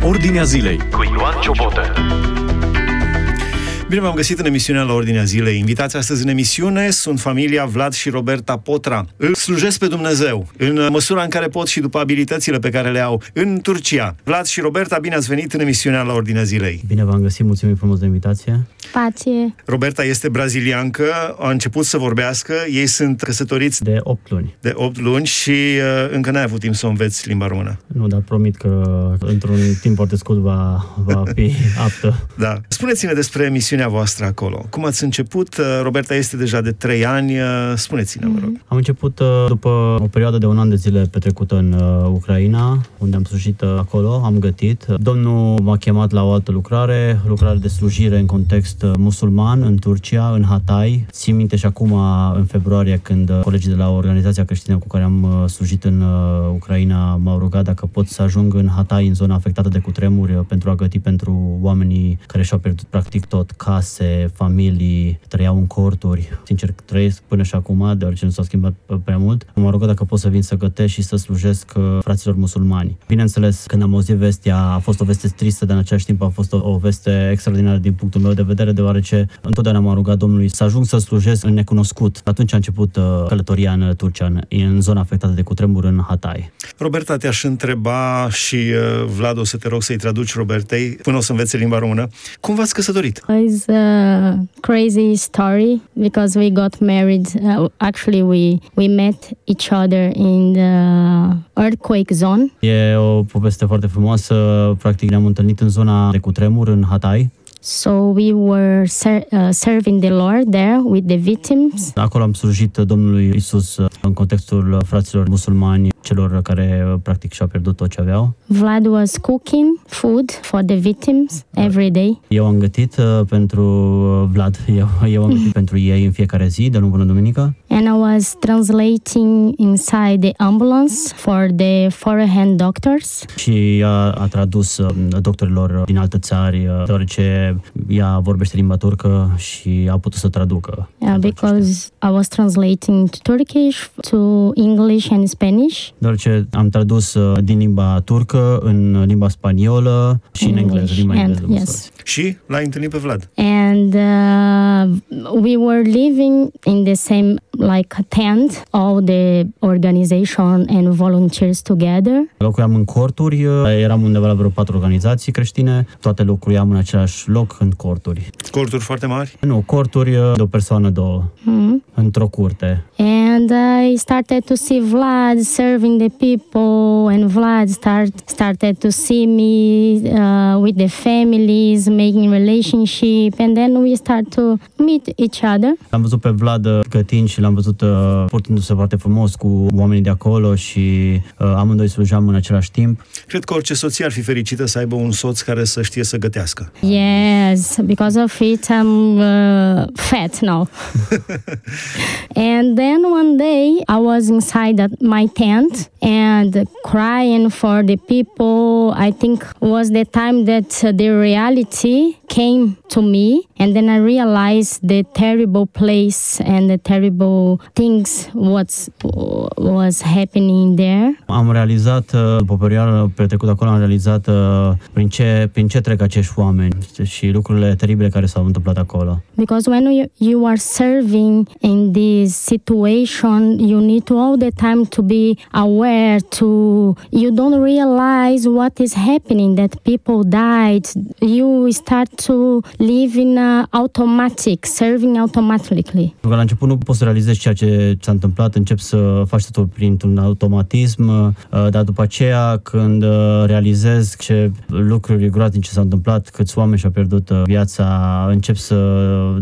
la Ordinea Zilei cu Ioan Ciobotă. Bine v-am găsit în emisiunea la Ordinea Zilei. Invitați astăzi în emisiune sunt familia Vlad și Roberta Potra. Îl slujesc pe Dumnezeu în măsura în care pot și după abilitățile pe care le au în Turcia. Vlad și Roberta, bine ați venit în emisiunea la Ordinea Zilei. Bine v-am găsit, mulțumim frumos de invitație. Pație. Roberta este braziliancă, a început să vorbească, ei sunt căsătoriți De 8 luni. de 8 luni și uh, încă n-ai avut timp să o înveți limba română. Nu, dar promit că într-un timp foarte scurt va, va fi aptă. Da. Spuneți-ne despre emisiunea voastră acolo. Cum ați început? Uh, Roberta este deja de 3 ani. uh, Spuneți-ne, vă rog. Am început uh, după o perioadă de un an de zile petrecută în uh, Ucraina, unde am slujit uh, acolo, am gătit. Domnul m-a chemat la o altă lucrare, lucrare de slujire în context uh, musulman în Turcia, în Hatay. Țin minte și acum, în februarie, când uh, colegii de la organizația creștină cu care am uh, slujit în uh, Ucraina m-au rugat dacă pot să ajung în Hatay, în zona afectată de cutremuri, uh, pentru a găti pentru oamenii care și-au pierdut practic tot, case, familii, trăiau în corturi. Sincer, trăiesc până și acum, deoarece nu s-a schimbat uh, prea mult. M-a rugat dacă pot să vin să gătesc și să slujesc uh, fraților musulmani. Bineînțeles, când am auzit vestea, a fost o veste tristă, dar în același timp a fost o, o veste extraordinară din punctul meu de vedere, deoarece întotdeauna m-am rugat Domnului să ajung să slujesc în necunoscut. Atunci a început uh, călătoria în Turcia, în, în zona afectată de cutremur în Hatay. Roberta, te-aș întreba și uh, Vlad, o să te rog să-i traduci Robertei până o să învețe limba română. Cum v-ați căsătorit? It's a crazy story because we got married. Uh, actually, we we met each other in the earthquake zone. E o poveste foarte frumoasă. Practic ne-am întâlnit în zona de cutremur, în Hatay. So we were ser- uh, serving the Lord there with the victims. Acolo am slujit Domnului Isus uh, în contextul fraților musulmani, celor care uh, practic și-au pierdut tot ce aveau. Vlad was cooking food for the victims every day. Eu am gătit uh, pentru uh, Vlad, eu, eu am gătit pentru ei în fiecare zi, de luni până duminică. And I was translating inside the ambulance for the foreign doctors. Și ea a tradus uh, doctorilor din alte țări, uh, deoarece ea vorbește limba turcă și a putut să traducă. Yeah, because I was translating to Turkish, to English and Spanish. Deoarece am tradus uh, din limba turcă în limba spaniolă și în English engleză, limba and- engleză. mă yes. Scuzați. Și l-ai întâlnit pe Vlad. And uh, we were living in the same like tent, all the organization and volunteers together. Locuiam în corturi, uh, eram undeva la vreo patru organizații creștine, toate locuiam în același loc, în corturi. Corturi foarte mari. Nu, corturi uh, de o persoană, două, Mhm. într-o curte. And I started to see Vlad serving the people, and Vlad start, started to see me uh, with the families, making relationship, and then we start to meet each other. L-am văzut pe Vlad uh, gătind și l-am văzut uh, purtându-se foarte frumos cu oamenii de acolo și uh, amândoi slujam în același timp. Cred că orice soție ar fi fericită să aibă un soț care să știe să gătească. Yes, because of it, I'm uh, fat now. and then one day, I was inside at my tent and crying for the people. I think was the time that uh, the reality came to me, and then I realized the terrible place and the terrible things what's was happening there. Am realizat, uh, după o perioadă petrecută acolo, am realizat uh, prin ce, prin ce trec acești oameni și lucrurile teribile care s-au întâmplat acolo. because when you, you are serving in this situation you need to all the time to be aware to you don't realize what is happening that people died you start to live in a automatic serving automatically Pentru că la început nu poți să realizezi ceea ce s-a întâmplat, începi să faci totul printr-un automatism, uh, dar după aceea când uh, realizezi ce lucruri groaznice s-au întâmplat, câți oameni și-au pierdut uh, viața, începi să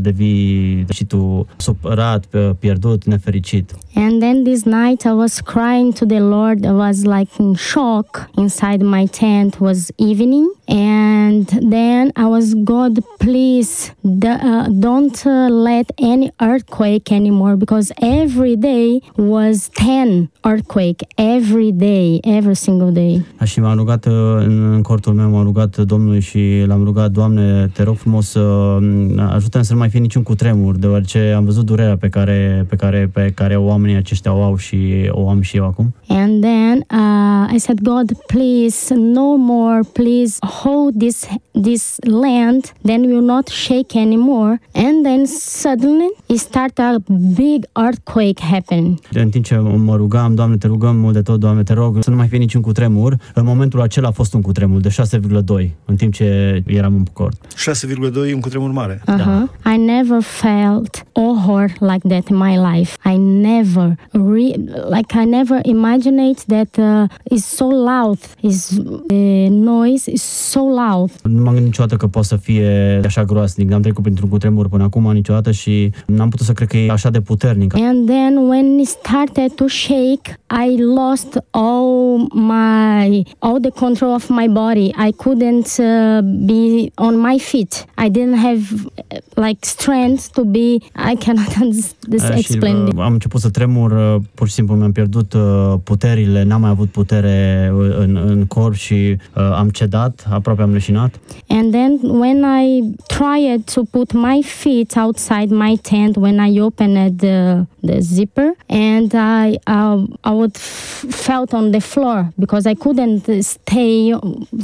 devii și tu supărat, pe- pierdut, nefericit. And then this night I was crying to the Lord. I was like in shock inside my tent. It was evening, and then I was God, please d- uh, don't uh, let any earthquake anymore because every day was ten earthquake every day, every single day. Și m-am rugat uh, în, în cortul meu, m-am rugat Domnului și l-am rugat, Doamne, te rog frumos să uh, ajută să nu mai fie niciun cutremur, deoarece am văzut durerea pe care, pe care, pe care oamenii aceștia o au și o am și eu acum. And then uh, I said, God, please, no more. Please hold this this land. Then we will not shake anymore. And then suddenly it started a big earthquake happen. În timp ce mă rugam, Doamne, te rugăm mult de tot, Doamne, te rog, să nu mai fie niciun cutremur. În momentul acela a fost un cutremur de 6,2, în timp ce eram în port. 6,2 e un cutremur mare. Uh-huh. I never felt horror like that in my life. I never re- like I never imagined that uh, it's so loud. Is the noise is so loud. Nu m-am gândit niciodată că poate să fie așa groasnic. N-am trecut printr-un cutremur până acum niciodată și n-am putut să cred că e așa de puternic. And then when it started to shake, I lost all my all the control of my body. I couldn't uh, be on my feet. I didn't have uh, like strength to be. I cannot this Uh, și explain. uh, am început să tremur, uh, pur și simplu mi-am pierdut uh, puterile, n-am mai avut putere uh, în, în corp și uh, am cedat, aproape am leșinat. And then when I tried to put my feet outside my tent, when I opened the, the zipper, and I uh, I would f- felt on the floor because I couldn't stay.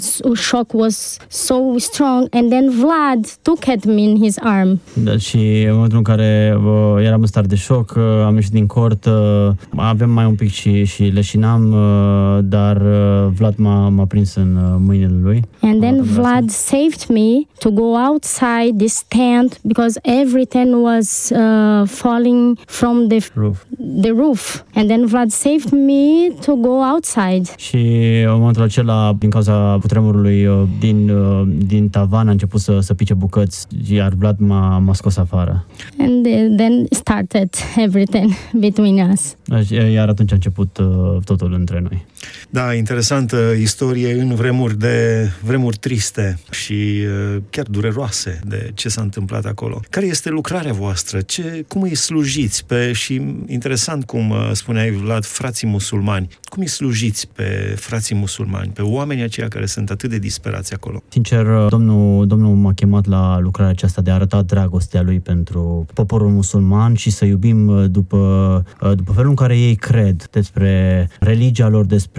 So shock was so strong, and then Vlad took at me in his arm. Da, și în momentul în care uh, eram în stare de șoc, uh, am ieșit din cort, uh, aveam mai un pic și, și leșinam, uh, dar uh, Vlad m-a, m-a prins în uh, mâinile lui. And then Oh, Vlad saved me to go outside this tent because everything was uh, falling from the Roof. the roof. And then Vlad saved me to go outside. Și în momentul acela, din cauza cutremurului uh, din, uh, din tavan, a început să, să pice bucăți, iar Vlad m-a, m-a scos afară. And uh, then started everything between us. Iar atunci a început uh, totul între noi. Da, interesantă istorie în vremuri de vremuri triste și uh, chiar dureroase de ce s-a întâmplat acolo. Care este lucrarea voastră? Ce, cum îi slujiți pe și interesant cum uh, spuneai Vlad, frații musulmani. Cum îi slujiți pe frații musulmani, pe oamenii aceia care sunt atât de disperați acolo? Sincer, domnul, domnul m-a chemat la lucrarea aceasta de a arăta dragostea lui pentru poporul musulman și să iubim uh, după, uh, după felul în care ei cred despre religia lor, despre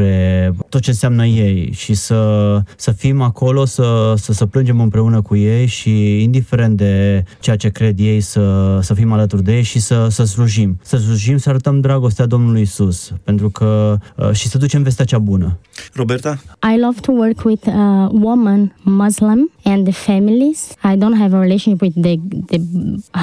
tot ce înseamnă ei și să, să fim acolo, să, să, să plângem împreună cu ei și indiferent de ceea ce cred ei, să, să fim alături de ei și să, să slujim. Să slujim, să arătăm dragostea Domnului Isus, pentru că uh, și să ducem vestea cea bună. Roberta? I love to work with uh, women, Muslim, and the families. I don't have a relationship with the, the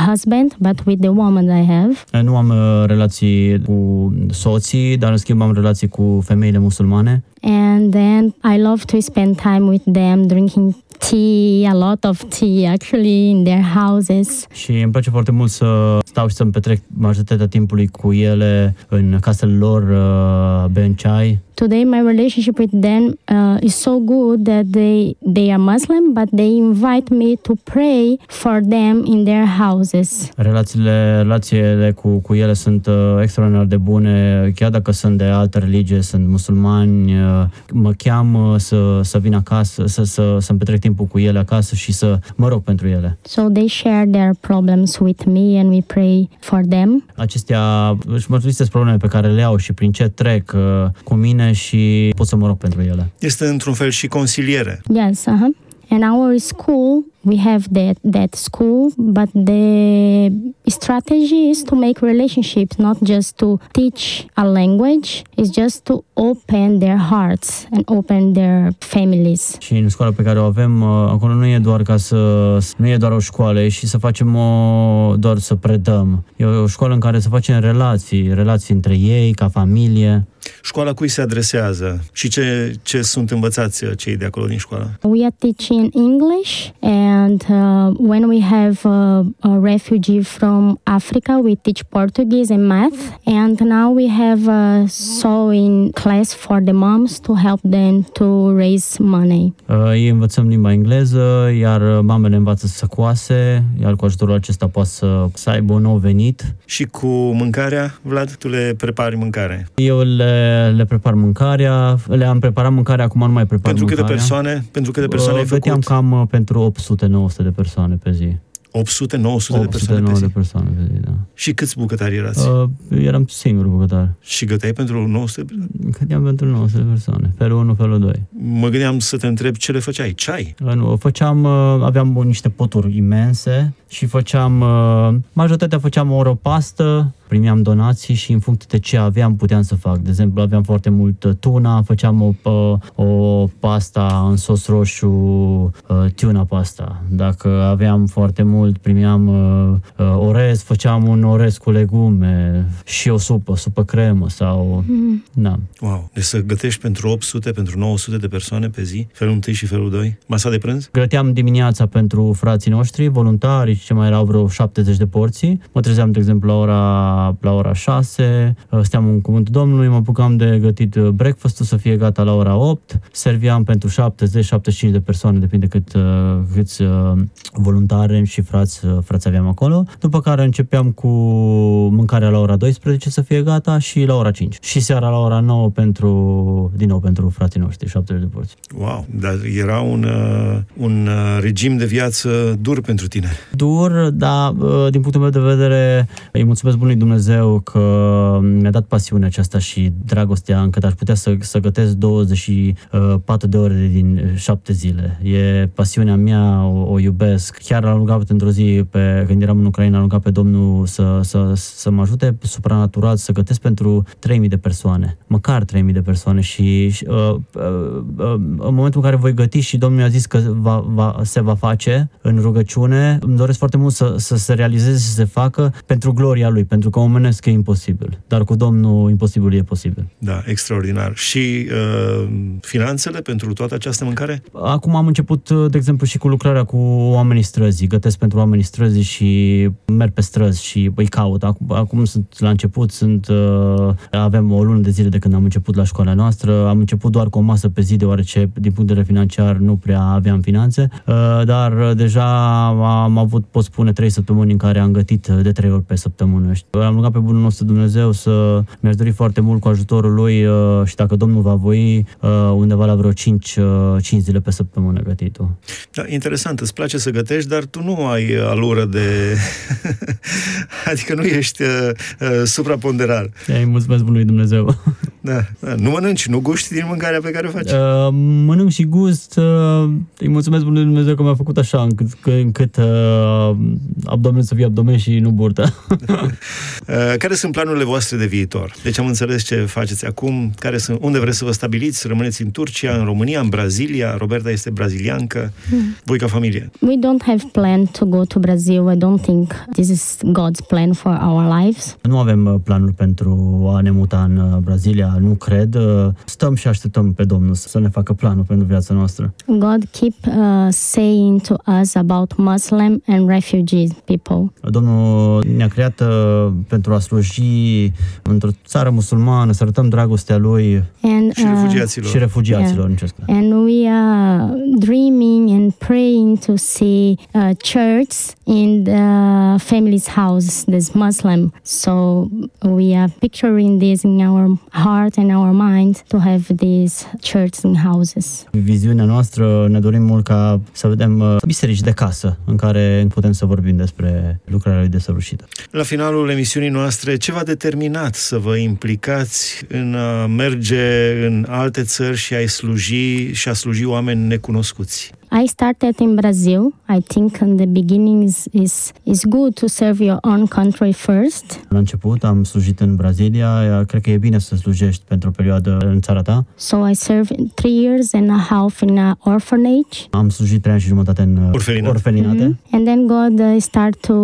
husband, but with the woman I have. Nu am uh, relații cu soții, dar în schimb am relații cu femeile musulmane And then I love to spend time with them, drinking tea, a lot of tea actually, in their houses. și îmi place foarte mult să stau și să-mi petrec majoritatea timpului cu ele în casele lor, uh, beând ceai. Today, my relationship with them uh, is so good that they they are Muslim, but they invite me to pray for them in their houses. Relațiile, relațiile cu, cu ele sunt uh, extraordinar de bune, chiar dacă sunt de altă religie, sunt musulmani, uh, mă cheamă să, să vin acasă, să, să, să-mi petrec timpul cu ele acasă și să mă rog pentru ele. So they share their problems with me, and we pray for them. Acestea își mărturisesc problemele pe care le au și prin ce trec uh, cu mine și pot să mă rog pentru ele. Este într-un fel și consiliere. Yes, uh-huh. And our school, we have that that school, but the strategy is to make relationships, not just to teach a language. It's just to open their hearts and open their families. Și în școala pe care o avem, uh, acolo nu e doar ca să nu e doar o școală, e și să facem o, doar să predăm. E o școală în care să facem relații, relații între ei, ca familie. Școala cui se adresează și ce, ce sunt învățați uh, cei de acolo din școală? We are teaching English, and uh, when we have uh, a refugee from Africa, we teach Portuguese and math. And now we have a sewing class for the moms to help them to raise money. Uh, Ei învățăm limba engleză, iar mamele învață să coase, iar cu ajutorul acesta poate să, să aibă un nou venit. Și cu mâncarea, Vlad, tu le prepari mâncare. Eu le, le prepar mâncarea, le-am preparat mâncarea, acum nu mai prepar Pentru câte mâncarea. persoane? Pentru câte persoane ai Uh, Găteam făcut? cam uh, pentru 800-900 de persoane pe zi. 800, 900 de 800 persoane pe zi. de persoane pe zi, da. Și câți bucătari erați? Uh, eram singur bucătar. Și găteai pentru 900 de persoane? Găteam pentru 900 de persoane. Felul 1, felul 2. Mă gândeam să te întreb ce le făceai. Ceai? Uh, Nu, făceam, uh, aveam niște poturi imense și făceam, uh, majoritatea făceam o pastă, primeam donații și în funcție de ce aveam puteam să fac. De exemplu, aveam foarte mult tuna, făceam o, pă- o pasta în sos roșu, uh, tuna pasta. Dacă aveam foarte mult, primeam uh, uh, orez, făceam un orez cu legume și o supă, supă cremă sau... Da. Wow. Deci să gătești pentru 800, pentru 900 de persoane pe zi, felul 1 și felul 2, masa de prânz? Găteam dimineața pentru frații noștri, voluntari, ce mai erau vreo 70 de porții. Mă trezeam, de exemplu, la ora, la ora 6, steam în cuvântul Domnului, mă apucam de gătit uh, breakfast-ul să fie gata la ora 8, serviam pentru 70-75 de persoane, depinde cât, uh, câți uh, voluntari și frați, uh, frați aveam acolo. După care începeam cu mâncarea la ora 12 să fie gata și la ora 5. Și seara la ora 9 pentru, din nou pentru frații noștri, 70 de porții. Wow. Dar era un, uh, un uh, regim de viață dur pentru tine. dur, dar uh, din punctul meu de vedere îi mulțumesc bunului Dumnezeu că mi-a dat pasiunea aceasta și dragostea încât aș putea să, să gătesc 24 de ore din 7 zile. E pasiunea mea, o, o iubesc. Chiar l-am rugat într-o zi, pe, când eram în Ucraina, am rugat pe Domnul să, să, să mă ajute supranatural să gătesc pentru 3000 de persoane, măcar 3000 de persoane și, și uh, uh, uh, în momentul în care voi găti și Domnul mi-a zis că va, va, se va face în rugăciune, îmi doresc foarte mult să, să se realizeze, să se facă pentru gloria Lui, pentru că omenesc e imposibil, dar cu Domnul imposibil e posibil. Da, extraordinar. Și uh, finanțele pentru toată această mâncare? Acum am început, de exemplu, și cu lucrarea cu oamenii străzii. Gătesc pentru oamenii străzii și merg pe străzi și îi caut. Acum, acum sunt la început, sunt, uh, avem o lună de zile de când am început la școala noastră. Am început doar cu o masă pe zi, deoarece din punct de vedere financiar nu prea aveam finanțe, uh, dar uh, deja am avut, pot spune, trei săptămâni în care am gătit uh, de trei ori pe săptămână. Și Am rugat pe bunul nostru Dumnezeu să mi-aș dori foarte mult cu ajutorul lui uh, și dacă Domnul va voi, uh, undeva la vreo 5, 5 zile pe săptămână gătitul. Da, interesant, îți place să gătești, dar tu nu ai alură de... adică nu ești uh, uh, supraponderal. Îi mulțumesc bunului Dumnezeu. Da, da, nu mănânci, nu guști din mâncarea pe care o faci. Uh, mănânc și gust. Uh, îi mulțumesc bunului Dumnezeu că mi-a făcut așa, încât, că, încât uh, abdomenul să fie abdomen și nu burtă. Uh, care sunt planurile voastre de viitor? Deci am înțeles ce faceți acum, care sunt, unde vreți să vă stabiliți, rămâneți în Turcia, în România, în Brazilia, Roberta este braziliancă, voi ca familie. We don't have plan to go to Brazil. I don't think this is God's plan for our lives. nu avem uh, planuri pentru a ne muta în uh, Brazilia, nu cred. Uh, Stăm și așteptăm pe Domnul să ne facă planul pentru viața noastră. God keep uh, saying to us about Muslim and refugee people. Domnul ne-a creat uh, pentru a sluji într-o țară musulmană, să arătăm dragostea Lui And Și uh, refugiaților. și refugiaților. în acest caz. and we are dreaming and praying to see uh, church in the family's house, this Muslim. So we are picturing this in our heart and our mind to have these church in houses. Viziunea noastră ne dorim mult ca să vedem uh, biserici de casă în care putem să vorbim despre lucrarea lui desăvârșită. La finalul emisiunii noastre, ce v-a determinat să vă implicați în a merge în alte țări și a-i sluji și a sluji oameni necunoscuți? I started in Brazil. I think in the beginning is, is, is good to serve your own country first. La început am slujit în Brazilia, iar cred că e bine să slujești pentru o perioadă în țara ta. So I served three years and a half in an orphanage. Am slujit trei ani și jumătate în uh, Orfelinat. orfelinate. And then God uh, started to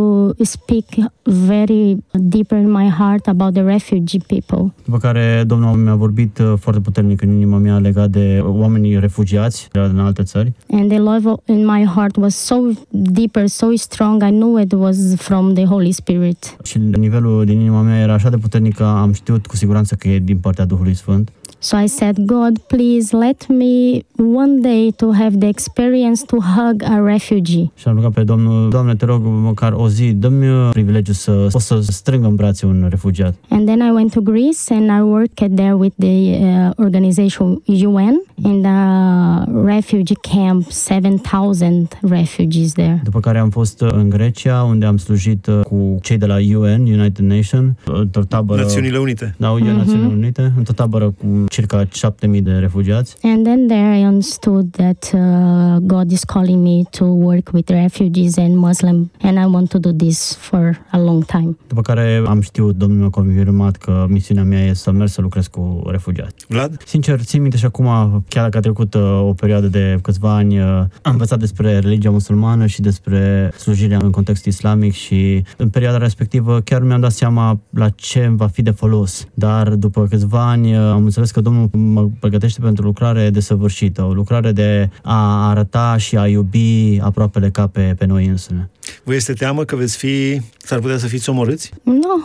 speak very deeper in my heart about the refugee people. După care Domnul mi-a vorbit uh, foarte puternic în inima mea legat de oamenii refugiați în alte țări. And the love of- in my heart was so deeper, so strong. I knew it was from the Holy Spirit. Și nivelul din inima mea era așa de puternic că am știut cu siguranță că e din partea Duhului Sfânt. So I said, God, please let me one day to have the experience to hug a refugee. Și am rugat pe Domnul, Doamne, te rog, măcar o zi, dă-mi uh, privilegiu să pot să strâng în brațe un refugiat. And then I went to Greece and I worked there with the uh, organization UN in the refugee camp, 7,000 refugees there. După care am fost uh, în Grecia, unde am slujit uh, cu cei de la UN, United Nations, într-o tabără... Națiunile Unite. Da, mm-hmm. Națiunile Unite, într-o tabără cu circa 7.000 de refugiați. And then there I understood that uh, God is calling me to work with refugees and Muslim, and I want to do this for a long time. După care am știut, Domnul a confirmat că misiunea mea e să merg să lucrez cu refugiați. Vlad? Sincer, țin minte și acum, chiar dacă a trecut uh, o perioadă de câțiva ani, uh, am învățat despre religia musulmană și despre slujirea în context islamic și în perioada respectivă chiar mi-am dat seama la ce va fi de folos. Dar după câțiva ani uh, am înțeles că Domnul mă pregătește pentru lucrare desăvârșită, o lucrare de a arăta și a iubi aproapele ca pe, pe noi însune. Vă este teamă că veți fi, s-ar putea să fiți omorâți? No,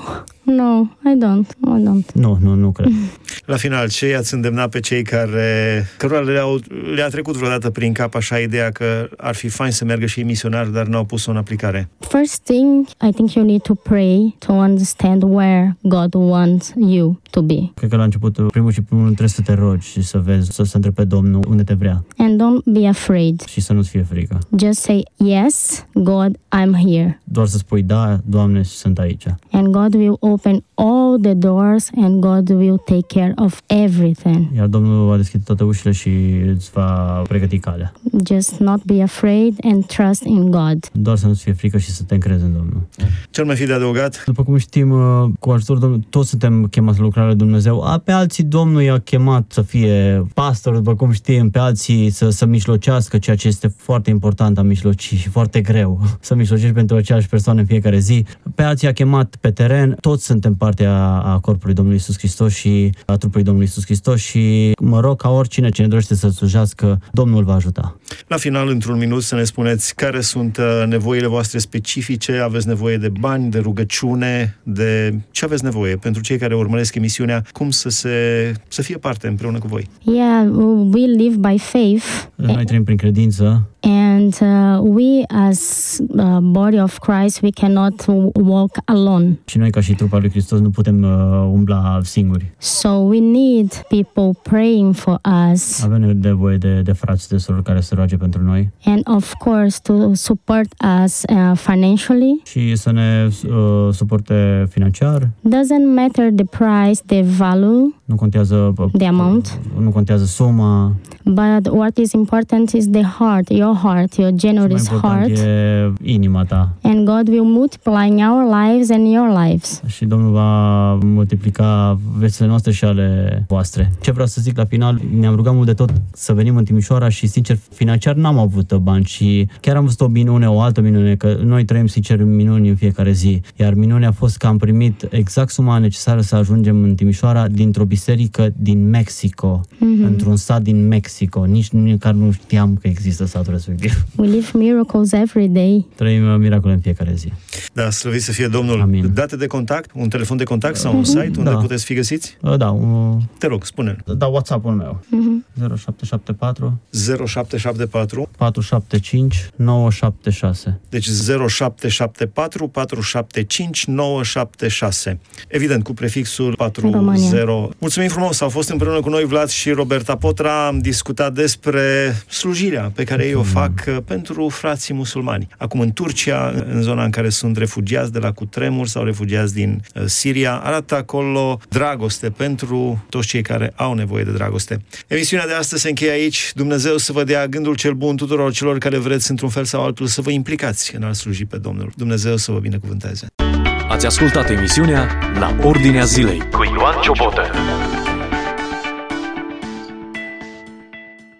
no, I don't, I don't. Nu, nu, nu cred. La final, ce i-ați îndemnat pe cei care, cărora le-au, le-a trecut vreodată prin cap așa ideea că ar fi fain să meargă și ei misionari, dar n-au pus-o în aplicare? First thing, I think you need to pray to understand where God wants you to be. Cred că la început, primul și primul trebuie să te rogi și să vezi, să, să întrebi pe Domnul unde te vrea. And don't be afraid. Și să nu-ți fie frică. Just say, yes, God, I'm here. Doar să spui, da, Doamne, sunt aici. And God will open all the doors and God will take care of everything. Iar Domnul va deschide toate ușile și îți va pregăti calea. Just not be afraid and trust in God. Doar să nu-ți fie frică și să te încrezi în Domnul. Ce mai fi de adăugat? După cum știm, uh, cu ajutorul Domnului, toți suntem chemați la lucrarea lui Dumnezeu. A, pe alții Domnul i-a chemat să fie pastor, după cum știm, pe alții să, să mijlocească, ceea ce este foarte important a mijloci și foarte greu. Să mijlocești pentru aceeași persoană în fiecare zi. Pe alții a chemat pe teren. Toți suntem parte a, a corpului Domnului Isus Hristos și a trupului Domnului Isus Hristos și mă rog ca oricine ce ne dorește să slujească, Domnul va ajuta. La final, într-un minut, să ne spuneți care sunt uh, nevoile voastre specifice, aveți nevoie de bani, de rugăciune, de ce aveți nevoie pentru cei care urmăresc emisiunea, cum să, se, să fie parte împreună cu voi. Yeah, we live by faith. Noi trăim prin credință And uh, we, as uh, body of Christ, we cannot walk alone. și noi ca și trupa lui Hristos nu putem uh, umbla singuri. So we need people praying for us, Avem nevoie de, de frați de surori care să roage pentru noi and of course to support us uh, financially. și să ne uh, suporte financiar. Doesn't matter the price, the value, Nu contează uh, the amount, nu contează suma. But what is important is the heart, your heart, your Ce mai generous important heart, e inima ta. and God will multiply in our lives and your lives. Și Domnul va multiplica viețile noastre și ale voastre. Ce vreau să zic la final, ne-am rugat mult de tot să venim în Timișoara și sincer financiar n-am avut bani și chiar am văzut o minune, o altă minune, că noi trăim sincer minuni în fiecare zi. Iar minunea a fost că am primit exact suma necesară să ajungem în Timișoara dintr-o biserică din Mexico, mm-hmm. într-un sat din Mexico. Nici măcar nu știam că există satul respectiv. We live miracles every day. Trăim uh, miracole în fiecare zi. Da, slăvit să fie Domnul. Amin. Date de contact, un telefon de contact sau un site unde Da. puteți fi găsiți? Uh, Da, uh, Te rog, spune-l. da WhatsApp-ul meu. Mm-hmm. 0774 0774 475 976. Deci 0774 475 976. Evident, cu prefixul 40. România. Mulțumim frumos, au fost împreună cu noi Vlad și Roberta Potra. Am discutat despre slujirea pe care ei o fac uh, pentru frații musulmani. Acum în Turcia, în zona în care sunt refugiați de la cutremur sau refugiați din uh, Siria, arată acolo dragoste pentru toți cei care au nevoie de dragoste. Emisiunea de astăzi se încheie aici. Dumnezeu să vă dea gândul cel bun tuturor celor care vreți într-un fel sau altul să vă implicați în a sluji pe Domnul. Dumnezeu să vă binecuvânteze. Ați ascultat emisiunea La Ordinea Zilei cu Ioan Ciobotă.